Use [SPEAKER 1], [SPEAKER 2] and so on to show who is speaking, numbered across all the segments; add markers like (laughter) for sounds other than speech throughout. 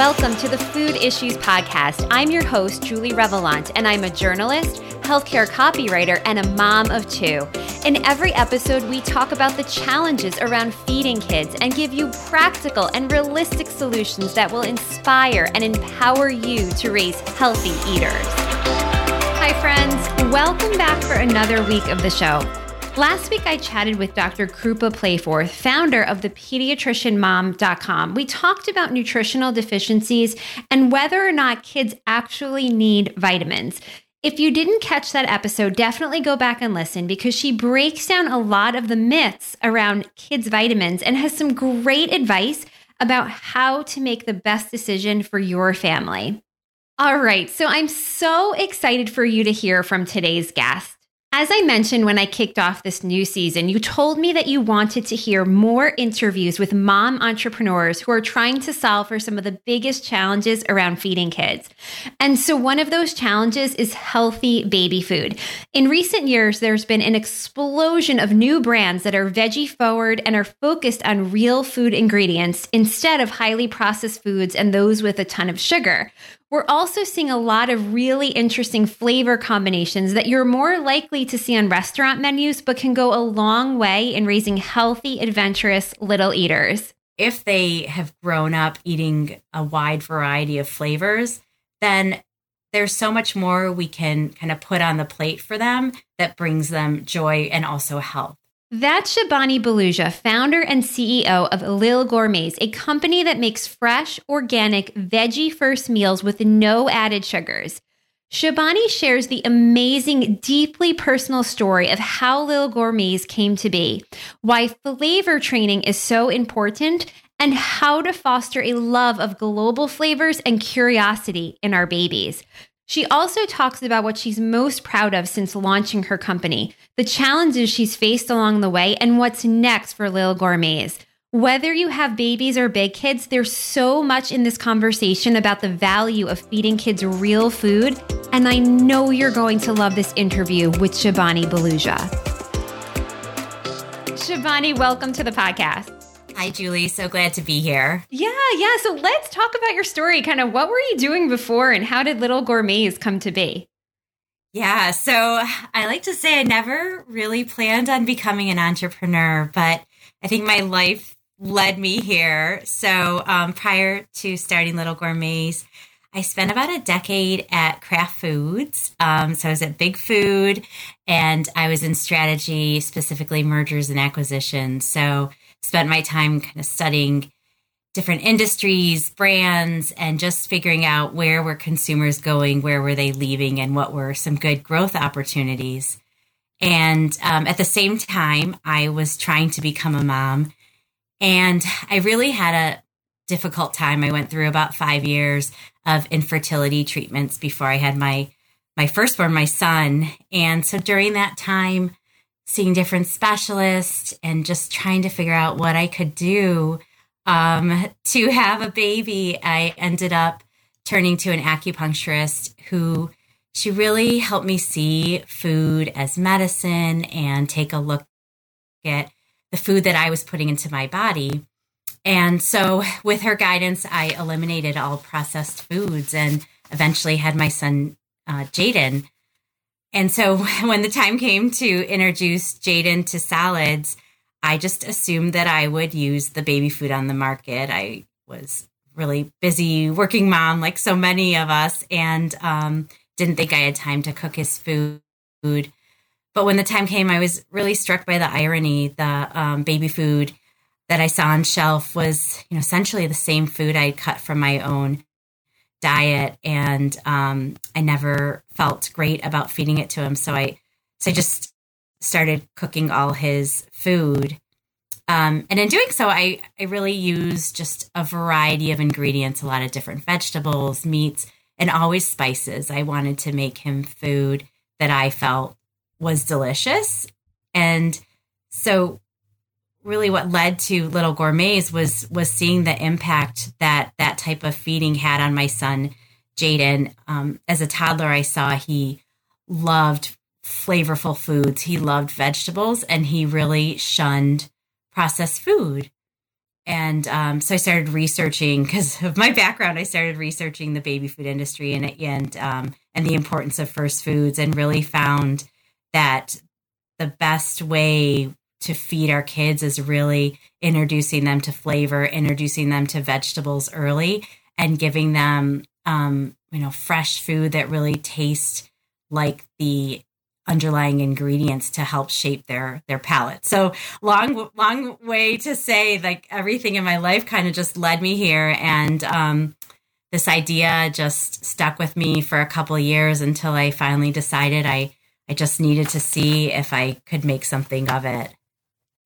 [SPEAKER 1] Welcome to the Food Issues Podcast. I'm your host, Julie Revelant, and I'm a journalist, healthcare copywriter, and a mom of two. In every episode, we talk about the challenges around feeding kids and give you practical and realistic solutions that will inspire and empower you to raise healthy eaters. Hi, friends. Welcome back for another week of the show. Last week, I chatted with Dr. Krupa Playforth, founder of the pediatricianmom.com. We talked about nutritional deficiencies and whether or not kids actually need vitamins. If you didn't catch that episode, definitely go back and listen because she breaks down a lot of the myths around kids' vitamins and has some great advice about how to make the best decision for your family. All right, so I'm so excited for you to hear from today's guest. As I mentioned when I kicked off this new season, you told me that you wanted to hear more interviews with mom entrepreneurs who are trying to solve for some of the biggest challenges around feeding kids. And so one of those challenges is healthy baby food. In recent years, there's been an explosion of new brands that are veggie forward and are focused on real food ingredients instead of highly processed foods and those with a ton of sugar. We're also seeing a lot of really interesting flavor combinations that you're more likely to see on restaurant menus, but can go a long way in raising healthy, adventurous little eaters.
[SPEAKER 2] If they have grown up eating a wide variety of flavors, then there's so much more we can kind of put on the plate for them that brings them joy and also health.
[SPEAKER 1] That's Shabani Baluja, founder and CEO of Lil Gourmets, a company that makes fresh, organic, veggie first meals with no added sugars. Shabani shares the amazing, deeply personal story of how Lil Gourmets came to be, why flavor training is so important, and how to foster a love of global flavors and curiosity in our babies. She also talks about what she's most proud of since launching her company, the challenges she's faced along the way, and what's next for Lil Gourmets. Whether you have babies or big kids, there's so much in this conversation about the value of feeding kids real food, and I know you're going to love this interview with Shabani Baluja. Shabani, welcome to the podcast.
[SPEAKER 2] Hi, Julie. So glad to be here.
[SPEAKER 1] Yeah, yeah. So let's talk about your story. Kind of what were you doing before and how did Little Gourmets come to be?
[SPEAKER 2] Yeah, so I like to say I never really planned on becoming an entrepreneur, but I think my life led me here. So um, prior to starting Little Gourmets, I spent about a decade at Kraft Foods. Um, so I was at Big Food and I was in strategy, specifically mergers and acquisitions. So spent my time kind of studying different industries, brands, and just figuring out where were consumers going, where were they leaving, and what were some good growth opportunities. And um, at the same time, I was trying to become a mom. And I really had a difficult time. I went through about five years of infertility treatments before I had my my firstborn, my son. And so during that time, seeing different specialists and just trying to figure out what I could do um, (laughs) to have a baby, I ended up turning to an acupuncturist who she really helped me see food as medicine and take a look at the food that I was putting into my body. And so, with her guidance, I eliminated all processed foods and eventually had my son, uh, Jaden, and so (laughs) when the time came to introduce Jaden to salads, I just assumed that I would use the baby food on the market. I was really busy working mom, like so many of us, and um, didn't think I had time to cook his food. But when the time came, I was really struck by the irony. The um, baby food that I saw on shelf was, you know, essentially the same food I cut from my own diet and um, I never felt great about feeding it to him. So I, so I just started cooking all his food. Um, and in doing so, I, I really use just a variety of ingredients, a lot of different vegetables, meats, and always spices. I wanted to make him food that I felt was delicious. And so really what led to little gourmets was was seeing the impact that that type of feeding had on my son jaden um, as a toddler i saw he loved flavorful foods he loved vegetables and he really shunned processed food and um, so I started researching because of my background. I started researching the baby food industry and and um, and the importance of first foods, and really found that the best way to feed our kids is really introducing them to flavor, introducing them to vegetables early, and giving them um, you know fresh food that really tastes like the underlying ingredients to help shape their their palate. So long long way to say like everything in my life kind of just led me here and um this idea just stuck with me for a couple years until I finally decided I I just needed to see if I could make something of it.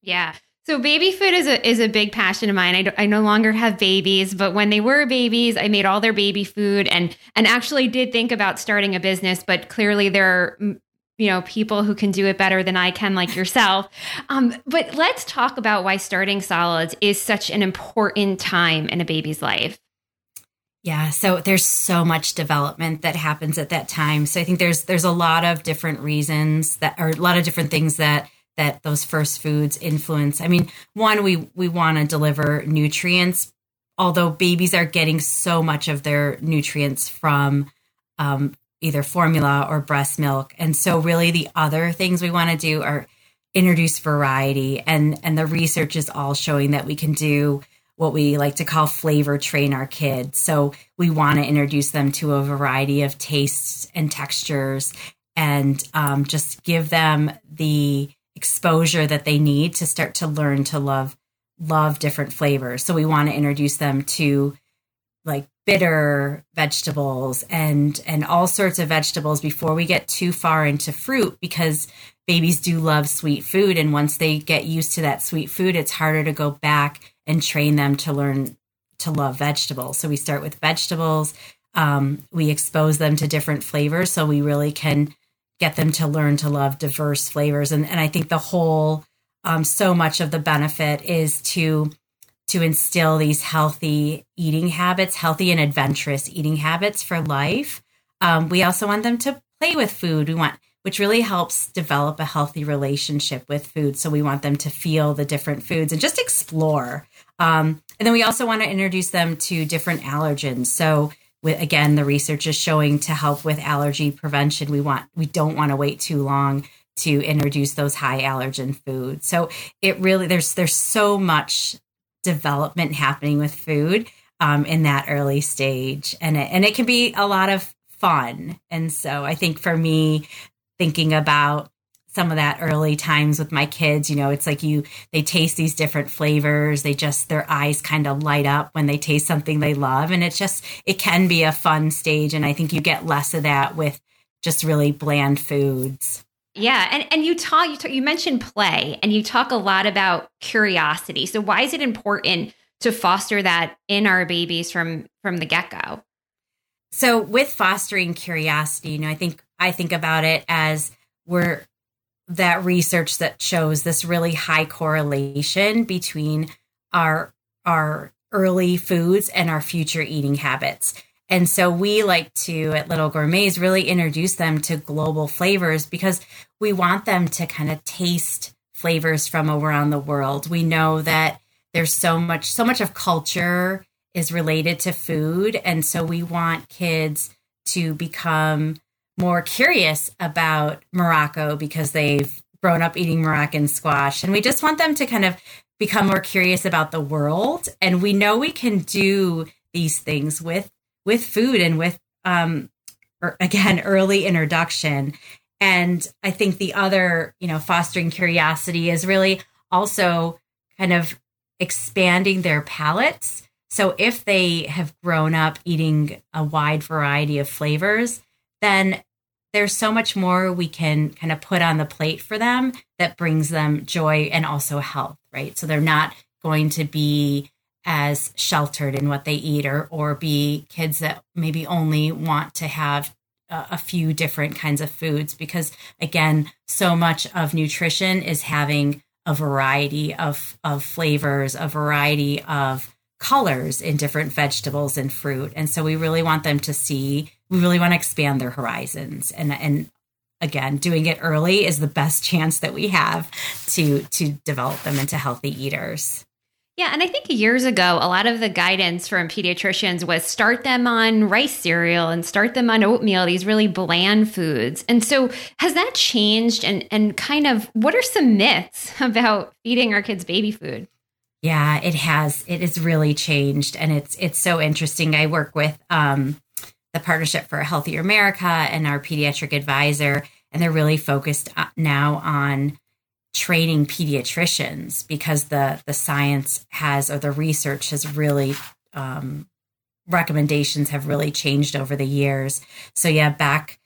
[SPEAKER 1] Yeah. So baby food is a is a big passion of mine. I, I no longer have babies, but when they were babies, I made all their baby food and and actually did think about starting a business. But clearly, there are you know people who can do it better than I can, like yourself. Um, but let's talk about why starting solids is such an important time in a baby's life.
[SPEAKER 2] Yeah, so there's so much development that happens at that time. So I think there's there's a lot of different reasons that are a lot of different things that that those first foods influence. I mean, one we we want to deliver nutrients, although babies are getting so much of their nutrients from um, either formula or breast milk, and so really the other things we want to do are introduce variety, and and the research is all showing that we can do what we like to call flavor train our kids. So we want to introduce them to a variety of tastes and textures and um, just give them the exposure that they need to start to learn to love love different flavors. So we want to introduce them to like bitter vegetables and and all sorts of vegetables before we get too far into fruit because babies do love sweet food and once they get used to that sweet food it's harder to go back and train them to learn to love vegetables. So we start with vegetables. Um, we expose them to different flavors so we really can get them to learn to love diverse flavors. And, and I think the whole, um, so much of the benefit is to to instill these healthy eating habits, healthy and adventurous eating habits for life. Um, we also want them to play with food. We want, which really helps develop a healthy relationship with food. So we want them to feel the different foods and just explore. Um, and then we also want to introduce them to different allergens. So with, again, the research is showing to help with allergy prevention, we want we don't want to wait too long to introduce those high allergen foods. So it really there's there's so much development happening with food um, in that early stage, and it, and it can be a lot of fun. And so I think for me, thinking about some of that early times with my kids you know it's like you they taste these different flavors. They just their eyes kind of light up when they taste something they love. And it's just it can be a fun stage. And i think you get less of that with just really bland foods.
[SPEAKER 1] Yeah. And and you talk you talk, you mentioned play and you talk a lot about curiosity. So why is it important to foster that in our babies from from the get-go?
[SPEAKER 2] So with fostering curiosity you know i think i think about it as we're that research that shows this really high correlation between our our early foods and our future eating habits. And so we like to at Little Gourmets really introduce them to global flavors because we want them to kind of taste flavors from around the world. We know that there's so much so much of culture is related to food and so we want kids to become more curious about Morocco because they've grown up eating Moroccan squash. And we just want them to kind of become more curious about the world. And we know we can do these things with with food and with um or again (laughs) early introduction. And I think the other, you know, fostering curiosity is really also kind of expanding their palates. So if they have grown up eating a wide variety of flavors, then there's so much more we can kind of put on the plate for them that brings them joy and also health, right? So they're not going to be as sheltered in what they eat or or be kids that maybe only want to have a, few different kinds of foods because again, so much of nutrition is having a variety of of flavors, a variety of colors in different vegetables and fruit. And so we really want them to see, we really want to expand their horizons. And, and again, doing it early is the best (laughs) chance that we have to, to develop them into healthy eaters.
[SPEAKER 1] Yeah, and I think years ago, a lot of the guidance from pediatricians was start them on rice cereal and start them on oatmeal, these really bland foods. And so, has that changed? And and kind of, what are some myths (laughs) about feeding our kids baby food?
[SPEAKER 2] Yeah, it has. It has really changed, and it's it's so interesting. I work with um, the Partnership for a Healthier America and our pediatric advisor, and they're really focused uh, now on training pediatricians because the the science has or the research has really um, recommendations have really changed over the years. So yeah, back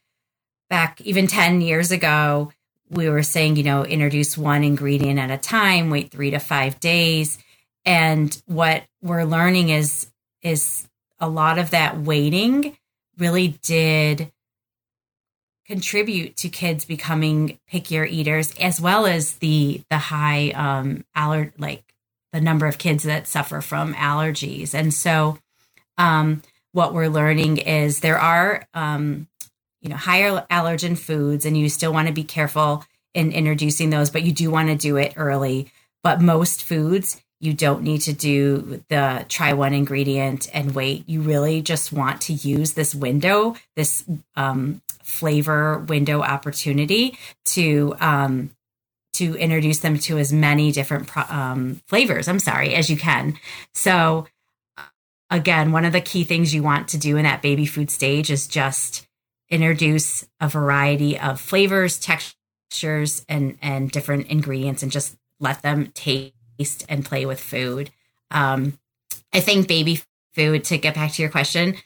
[SPEAKER 2] back even 10 years ago, we were saying, you know, introduce one ingredient at a time, wait 3 to 5 days. And what we're learning is is a lot of that waiting really did contribute to kids becoming pickier eaters as well as the the high um aller like the number of kids that suffer from allergies. And so um what we're learning is there are um you know higher allergen foods and you still want to be careful in introducing those but you do want to do it early. But most foods you don't need to do the try one ingredient and wait. You really just want to use this window, this um, flavor window opportunity to um, to introduce them to as many different um, flavors. I'm sorry, as you can. So again, one of the key things you want to do in that baby food stage is just introduce a variety of flavors, textures, and and different ingredients, and just let them taste taste and play with food. Um, I think baby food, to get back to your question,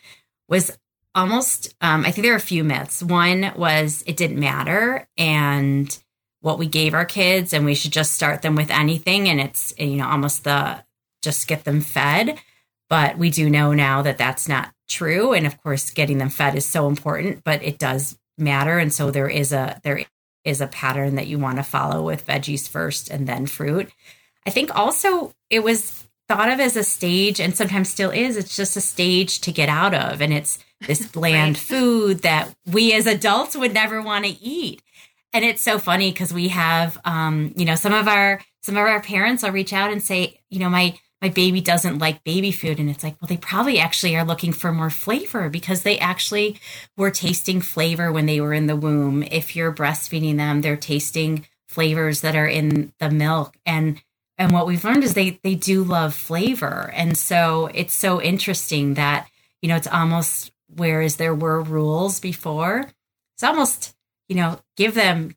[SPEAKER 2] was almost, um, I think there are a few myths. One was it didn't matter and what we gave our kids, and we should just start them with anything. And it's, you know, almost the just get them fed. But we do know now that that's not true. And of course, getting them fed is so important, but it does matter. And so there is a, there is a pattern that you want to follow with veggies first and then fruit. I think also it was thought of as a stage and sometimes still is. It's just a stage to get out of. And it's this (laughs) bland right. food that we as adults would never want to eat. And it's so funny because we have, um, you know, some of our, some of our parents will reach out and say, you know, my, my baby doesn't like baby food. And it's like, well, they probably actually are looking for more flavor because they actually were tasting flavor when they were in the womb. If you're breastfeeding them, they're tasting flavors that are in the milk. And and what we've learned is they they do love flavor. And so it's so interesting that you know it's almost whereas there were rules before it's almost you know give them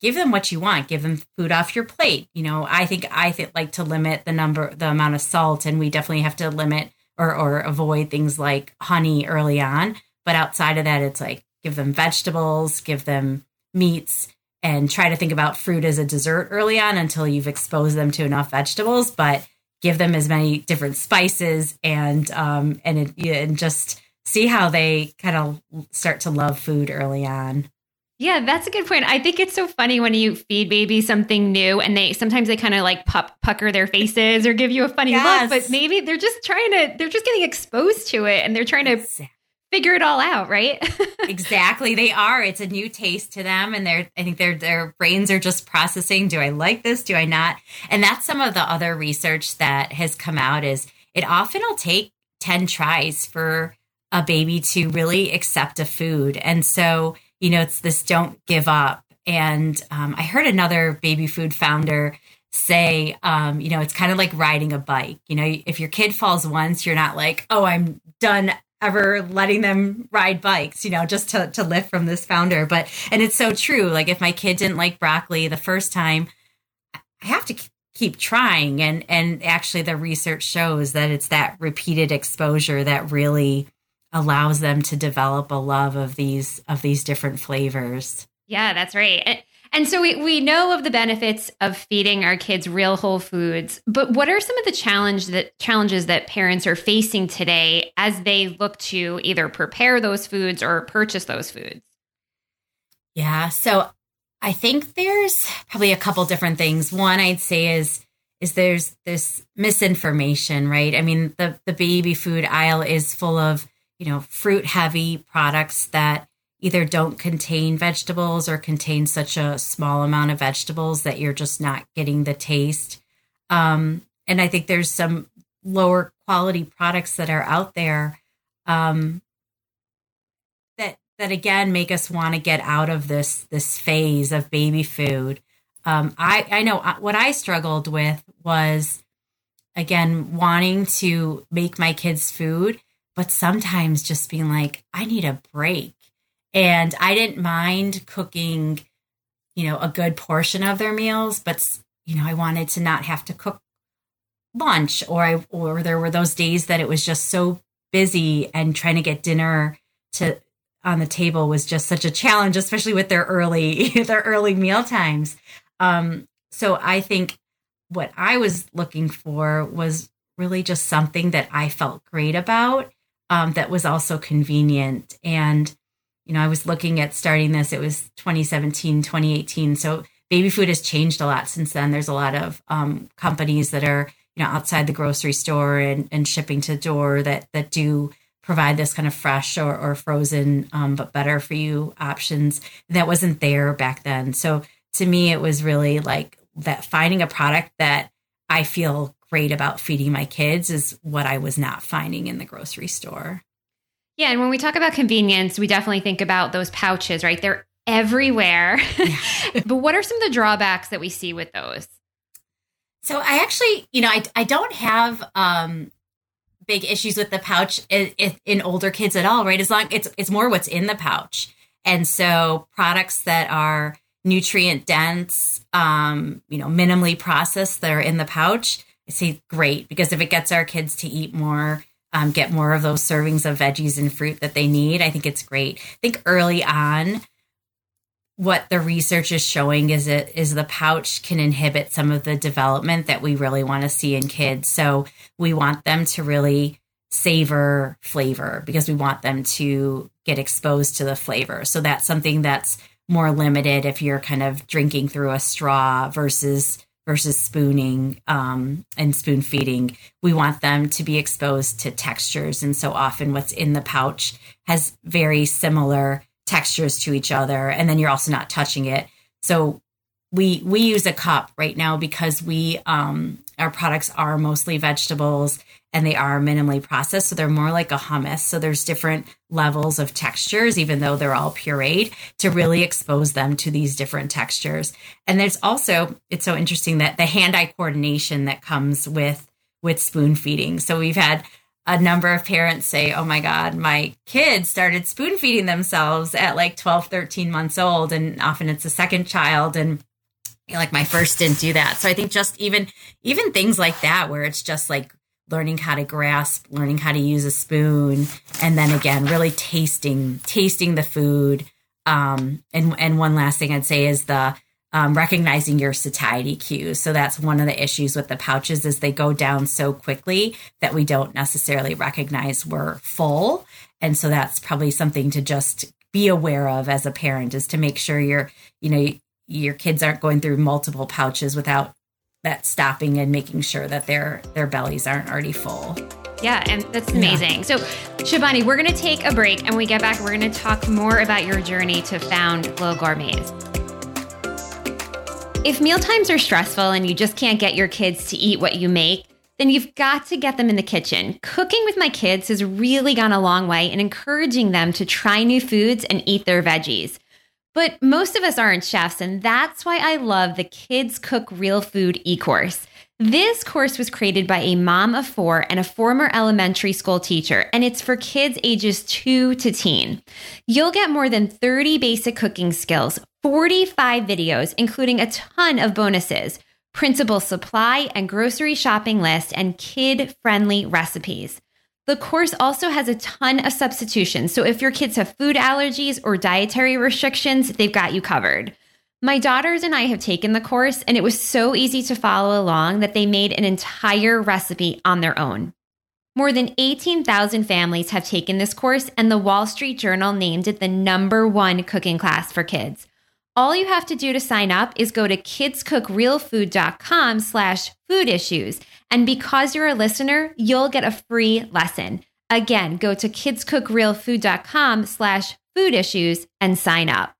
[SPEAKER 2] give them what you want. Give them food off your plate. You know i think i think like to limit the number the amount of salt and we definitely have to limit or or avoid things like honey early on. But outside of that it's like give them vegetables give them meats and try to think about fruit as a dessert early on until you've exposed them to enough vegetables, but give them as many different spices and um and it, and just see how they kind of start to love food early on.
[SPEAKER 1] Yeah, that's a good point. I think it's so funny when you feed babies something new and they sometimes they kind of like pup, pucker their faces or give you a funny yes. look, but maybe they're just trying to they're just getting exposed to it and they're trying to figure it all out, right? (laughs)
[SPEAKER 2] exactly. They are. It's a new taste to them and they're I think their their brains are just processing, do I like this? Do I not? And that's some of the other research that has come out is it often will take 10 tries for a baby to really accept a food. And so, you know, it's this don't give up. And um, I heard another baby food founder say, um, you know, it's kind of like riding a bike. You know, if your kid falls once, you're not like, oh, I'm done ever letting them ride bikes, you know, just to, to lift from this founder. But, and it's so true. Like if my kid didn't like broccoli the first time, I have to keep trying. And, and actually the research shows that it's that repeated exposure that really allows them to develop a love of these, of these different flavors.
[SPEAKER 1] Yeah, that's right. And so we, we know of the benefits of feeding our kids real whole foods, but what are some of the challenge that challenges that parents are facing today as they look to either prepare those foods or purchase those foods?
[SPEAKER 2] Yeah, so I think there's probably a couple different things. One I'd say is is there's this misinformation, right? I mean, the the baby food aisle is full of, you know, fruit heavy products that either don't contain vegetables or contain such a small amount of vegetables that you're just not getting the taste. Um, and I think there's some lower quality products that are out there um, that that again make us want to get out of this this phase of baby food. Um, I I know uh, what I struggled with was again wanting to make my kids food, but sometimes just being like I need a break, and I didn't mind cooking, you know, a good portion of their meals, but you know I wanted to not have to cook lunch or I or there were those days that it was just so busy and trying to get dinner to on the table was just such a challenge especially with their early (laughs) their early meal times. Um so i think what i was looking for was really just something that i felt great about um, that was also convenient. And you know i was looking at starting this it was 2017 2018 so baby food has changed a lot since then. There's a lot of um, companies that are you know outside the grocery store and, and shipping to door that that do provide this kind of fresh or, or frozen um, but better for you options. That wasn't there back then. So to me it was really like that finding a product that i feel great about feeding my kids is what i was not finding in the grocery store
[SPEAKER 1] yeah and when we talk about convenience we definitely think about those pouches right? They're everywhere. (laughs) But what are some of the drawbacks that we see with those?
[SPEAKER 2] So I actually, you know, I, I don't have um, big issues with the pouch in, in older kids at all, right? As long it's it's more what's in the pouch, and so products that are nutrient dense, um, you know, minimally processed that are in the pouch, I say great because if it gets our kids to eat more, um, get more of those servings of veggies and fruit that they need, I think it's great. I think early on, what the research is showing is it is the pouch can inhibit some of the development that we really want to see in kids. So we want them to really savor flavor because we want them to get exposed to the flavor. So that's something that's more limited if you're kind of drinking through a straw versus versus spooning um, and spoon feeding. We want them to be exposed to textures, and so often what's in the pouch has very similar textures to each other and then you're also not touching it so we we use a cup right now because we um our products are mostly vegetables and they are minimally processed so they're more like a hummus so there's different levels of textures even though they're all pureed to really expose them to these different textures and there's also it's so interesting that the hand-eye coordination that comes with with spoon feeding so we've had a number of parents say, Oh my God, my kids started spoon feeding themselves at like 12, 13 months old. And often it's a second child. And like my first didn't do that. So I think just even, even things like that, where it's just like learning how to grasp, learning how to use a spoon. And then again, really tasting, tasting the food. Um, and, and one last thing I'd say is the, um, recognizing your satiety cues. So that's one of the issues with the pouches is they go down so quickly that we don't necessarily recognize we're full. And so that's probably something to just be aware of as a parent is to make sure you're, you know, your kids aren't going through multiple pouches without that stopping and making sure that their their bellies aren't already full.
[SPEAKER 1] Yeah, and that's amazing. Yeah. So, Shabani, we're going to take a break and when we get back, we're going to talk more about your journey to found Little Gourmets. If mealtimes are stressful and you just can't get your kids to eat what you make, then you've got to get them in the kitchen. Cooking with my kids has really gone a long way in encouraging them to try new foods and eat their veggies. But most of us aren't chefs, and that's why I love the Kids Cook Real Food e course. This course was created by a mom of four and a former elementary school teacher, and it's for kids ages two to teen. You'll get more than 30 basic cooking skills, 45 videos, including a ton of bonuses, printable supply and grocery shopping list, and kid friendly recipes. The course also has a ton of substitutions, so if your kids have food allergies or dietary restrictions, they've got you covered. My daughters and I have taken the course, and it was so easy to follow along that they made an entire recipe on their own. More than 18,000 families have taken this course, and the Wall Street Journal named it the number one cooking class for kids. All you have to do to sign up is go to kidscookrealfood.com slash food issues. And because you're a listener, you'll get a free lesson. Again, go to kidscookrealfood.com slash food issues and sign up.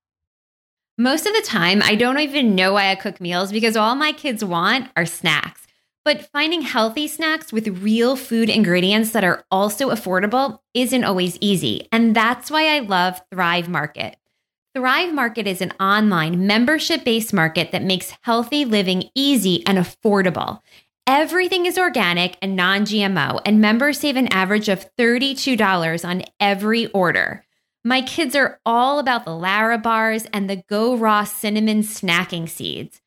[SPEAKER 1] Most of the time, I don't even know why I cook meals because all my kids want are snacks. But finding healthy snacks with real food ingredients that are also affordable isn't always easy. And that's why I love Thrive Market. Thrive Market is an online membership based market that makes healthy living easy and affordable. Everything is organic and non GMO, and members save an average of $32 on every order. My kids are all about the Lara bars and the Go Raw cinnamon snacking seeds.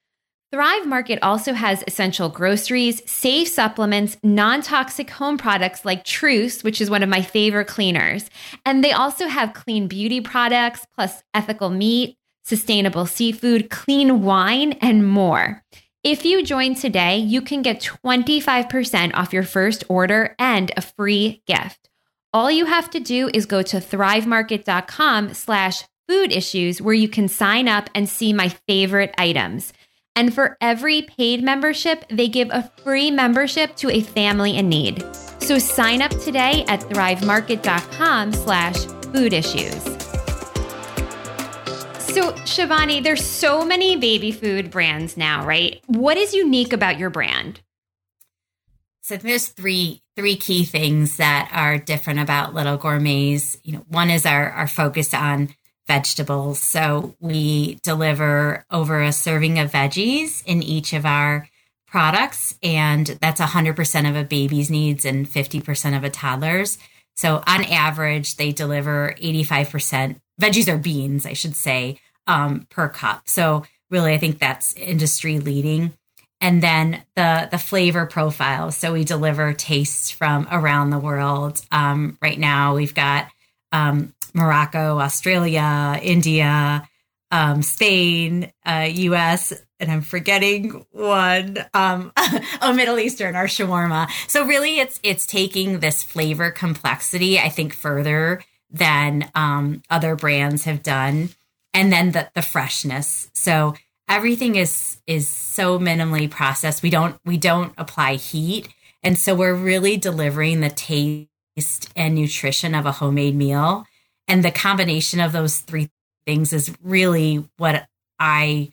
[SPEAKER 1] Thrive Market also has essential groceries, safe supplements, non toxic home products like Truce, which is one of my favorite cleaners. And they also have clean beauty products, plus ethical meat, sustainable seafood, clean wine, and more. If you join today, you can get 25% off your first order and a free gift. All you have to do is go to thrivemarket.com slash food issues where you can sign up and see my favorite items. And for every paid membership, they give a free membership to a family in need. So sign up today at thrivemarket.com slash food issues. So Shivani, there's so many baby food brands now, right? What is unique about your brand?
[SPEAKER 2] So there's three three key things that are different about Little Gourmets. You know, one is our our focus on vegetables. So we deliver over a serving of veggies in each of our products, and that's 100% of a baby's needs and 50% of a toddler's. So on average, they deliver 85% veggies or beans, I should say, um, per cup. So really, I think that's industry leading. And then the the flavor profile. So we deliver tastes from around the world. Um, right now, we've got um, Morocco, Australia, India, um, Spain, uh, U.S., and I'm forgetting one. Um, (laughs) oh, Middle Eastern, our shawarma. So really, it's it's taking this flavor complexity, I think, further than um, other brands have done, and then the the freshness. So everything is is so minimally processed. We don't we don't apply heat, and so we're really delivering the taste and nutrition of a homemade meal and the combination of those three things is really what I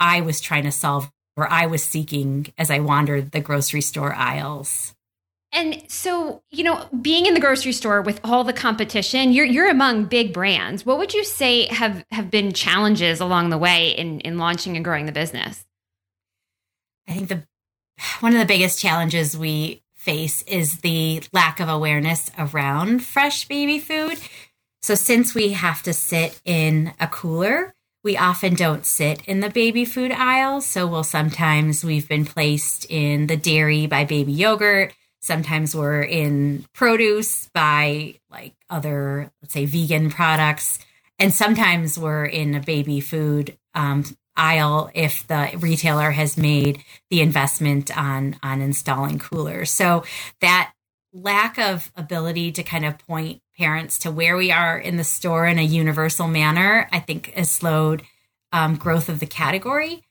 [SPEAKER 2] I was trying to solve or I was seeking as I wandered the grocery store aisles.
[SPEAKER 1] And so, you know, being in the grocery store with all the competition, you're you're among big brands. What would you say have have been challenges along the way in in launching and growing the business?
[SPEAKER 2] I think the one of the biggest challenges we face is the lack of awareness around fresh baby food. So since we have to sit in a cooler, we often don't sit in the baby food aisle. So we'll sometimes we've been placed in the dairy by baby yogurt. Sometimes we're in produce by like other, let's say, vegan products. And sometimes we're in a baby food um, aisle if the retailer has made the investment on on installing coolers. So that lack of ability to kind of point parents to where we are in the store in a universal manner, I think has slowed um, growth of the category.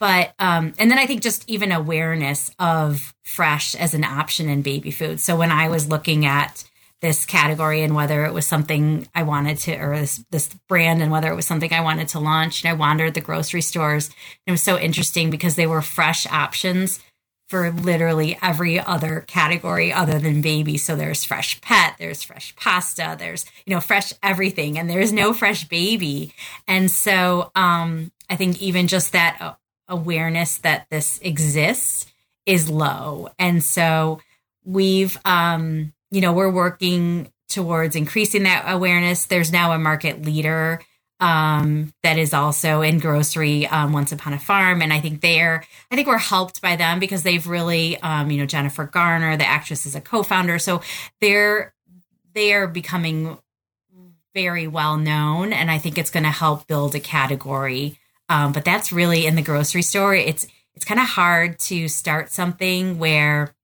[SPEAKER 2] But, um, and then I think just even awareness of fresh as an option in baby food. So when I was looking at this category and whether it was something I wanted to, or this, this brand and whether it was something I wanted to launch, and I wandered the grocery stores. it was so interesting because they were fresh options for literally every other category other than baby. So there's fresh pet, there's fresh pasta, there's, you know, fresh everything, and there's no fresh baby. And so um, I think even just that awareness that this exists is low. And so we've, um, you know, we're working towards increasing that awareness. There's now a market leader um, that is also in grocery um, once upon a farm. And i think they're i think we're helped by them because they've really um, you know jennifer garner the actress is a co-founder. So they're they're becoming very well known and i think it's going to help build a category. Um, but that's really in the grocery store. It's it's kind of hard to start something where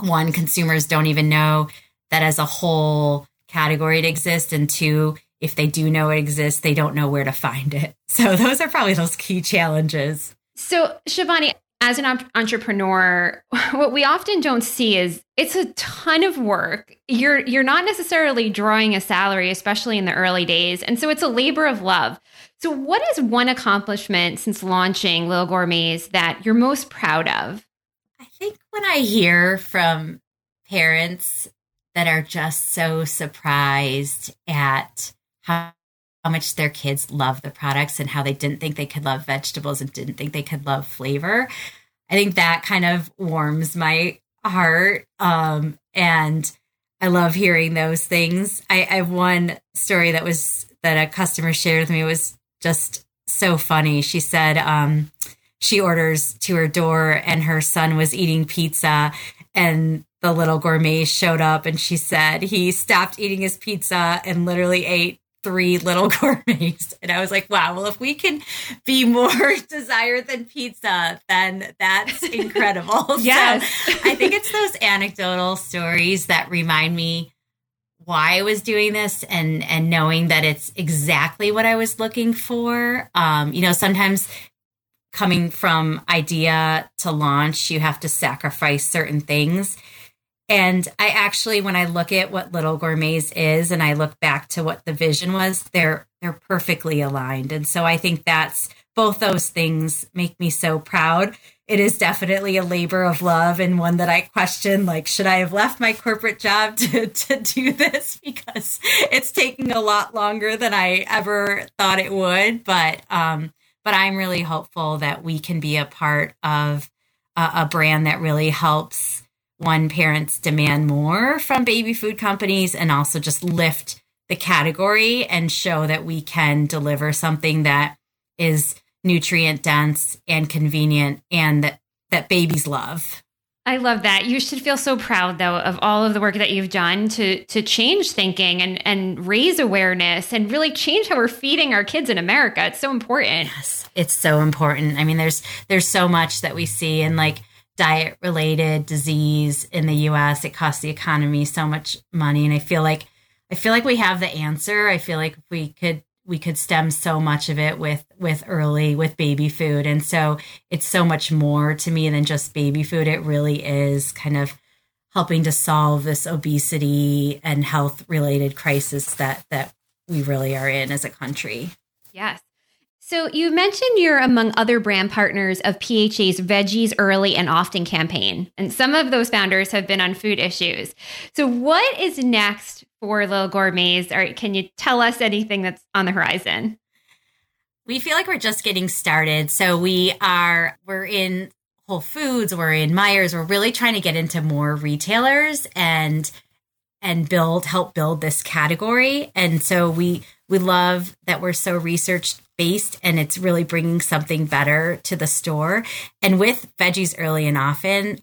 [SPEAKER 2] one consumers don't even know that as a whole category it exists and two if they do know it exists, they don't know where to find it. (laughs) So those are probably those key challenges.
[SPEAKER 1] So, Shivani, as an entrepreneur, (laughs) what we often don't see is it's a ton of work. You're you're not necessarily drawing a salary, especially in the early days, and so it's a labor of love. So, what is one accomplishment since launching Little Gourmets that you're most proud of?
[SPEAKER 2] I I think when I hear from parents that are just so surprised at how, how much their kids love the products and how they didn't think they could love vegetables and didn't think they could love flavor. I think that kind of warms my heart. Um, and I love hearing those things. I, I have one story that was that a customer shared with me was just so funny. She said um, she orders to her door and her son was eating pizza and the little gourmet showed up and she said he stopped eating his pizza and literally ate three little (laughs) gourmets. And I was like, wow, well, if we can be more (laughs) desired than pizza, then that's (laughs) incredible.
[SPEAKER 1] yes.
[SPEAKER 2] So I think it's those anecdotal stories that remind me why I was doing this and and knowing that it's exactly what I was looking for. Um, you know, sometimes coming from idea to launch, you have to sacrifice certain things. And I actually, when I look at what Little Gourmets is, and I look back to what the vision was, they're they're perfectly aligned. And so I think that's both those things make me so proud. It is definitely a labor of love and one that I question like, should I have left my corporate job (laughs) to, to do this? Because it's taking a lot longer than I ever thought it would. But um, but I'm really hopeful that we can be a part of a, a brand that really helps one parents demand more from baby food companies and also just lift the category and show that we can deliver something that is nutrient dense and convenient and that that babies love.
[SPEAKER 1] I love that. You should feel so proud though of all of the work that you've done to to change thinking and and raise awareness and really change how we're feeding our kids in America. It's so important.
[SPEAKER 2] Yes, it's so important. I mean, there's there's so much that we see and like diet related disease in the US. It costs the economy so much money. And I feel like I feel like we have the answer. I feel like we could we could stem so much of it with with early with baby food. And so it's so much more to me than just baby food. It really is kind of helping to solve this obesity and health related crisis that that we really are in as a country.
[SPEAKER 1] Yes. So you mentioned you're among other brand partners of PHA's Veggies Early and Often campaign, and some of those founders have been on food issues. So what is next for Little Gourmets? Or can you tell us anything that's on the horizon?
[SPEAKER 2] We feel like we're just getting started. So we are we're in Whole Foods, we're in Meijer's, we're really trying to get into more retailers and and build help build this category. And so we we love that we're so research based and it's really bringing something better to the store. And with veggies early and often,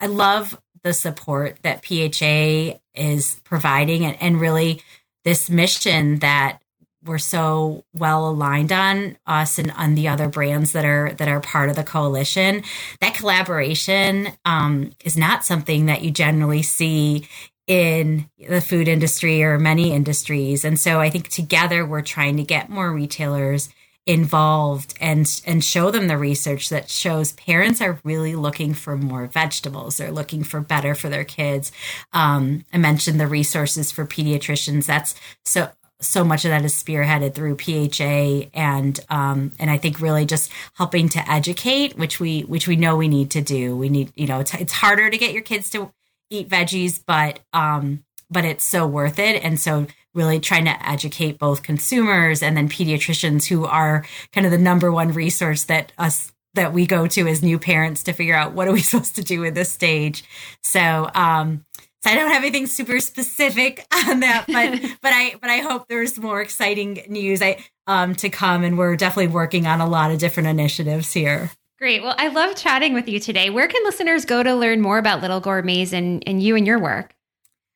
[SPEAKER 2] I love the support that PHA is providing and, and really this mission that we're so well aligned on us and on the other brands that are that are part of the coalition that collaboration um, is not something that you generally see in the food industry or many industries. And so I think together we're trying to get more retailers involved and and show them the research that shows parents are really looking for more vegetables they're looking for better for their kids um, i mentioned the resources for pediatricians that's so so much of that is spearheaded through PHA and um, and I think really just helping to educate, which we which we know we need to do. We need you know it's it's harder to get your kids to eat veggies, but um, but it's so worth it. And so really trying to educate both consumers and then pediatricians who are kind of the number one resource that us that we go to as new parents to figure out what are we (laughs) supposed to do at this stage. So um so I don't have anything super specific (laughs) on that, but (laughs) but I but I hope there's more exciting news I um to come and we're definitely working on a lot of different initiatives here.
[SPEAKER 1] Great. Well, I love chatting with you today. Where can listeners go to learn more about Little Gourmets and, and you and your work?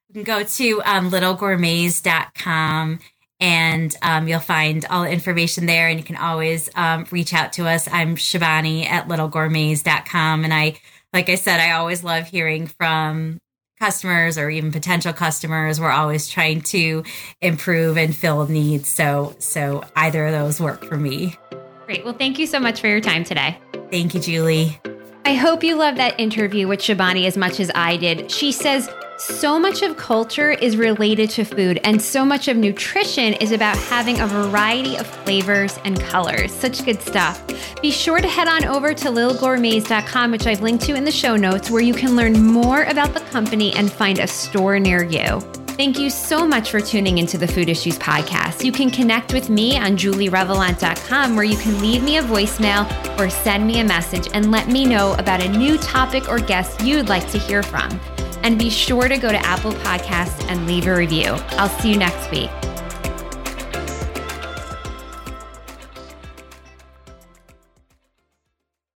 [SPEAKER 2] You can go to um, littlegourmets.com and um, you'll find all the information there. And you can always um, reach out to us. I'm Shabani at littlegourmets.com. And I, like I said, I always love hearing from customers or even potential customers. We're always trying to improve and fill needs. So, so either of those work for me.
[SPEAKER 1] Great. Well, thank you so much for your time today.
[SPEAKER 2] Thank you, Julie.
[SPEAKER 1] I hope you love that interview with Shabani as much as I did. She says So much of culture is related to food, and so much of nutrition is about having a variety of flavors and colors. Such good stuff. Be sure to head on over to littlegourmets.com, which I've linked to in the show notes, where you can learn more about the company and find a store near you. Thank you so much for tuning into the Food Issues Podcast. You can connect with me on julierevelant.com where you can leave me a voicemail or send me a message and let me know about a new topic or guest you'd like to hear from. And be sure to go to Apple Podcasts and leave a review. I'll see you next week.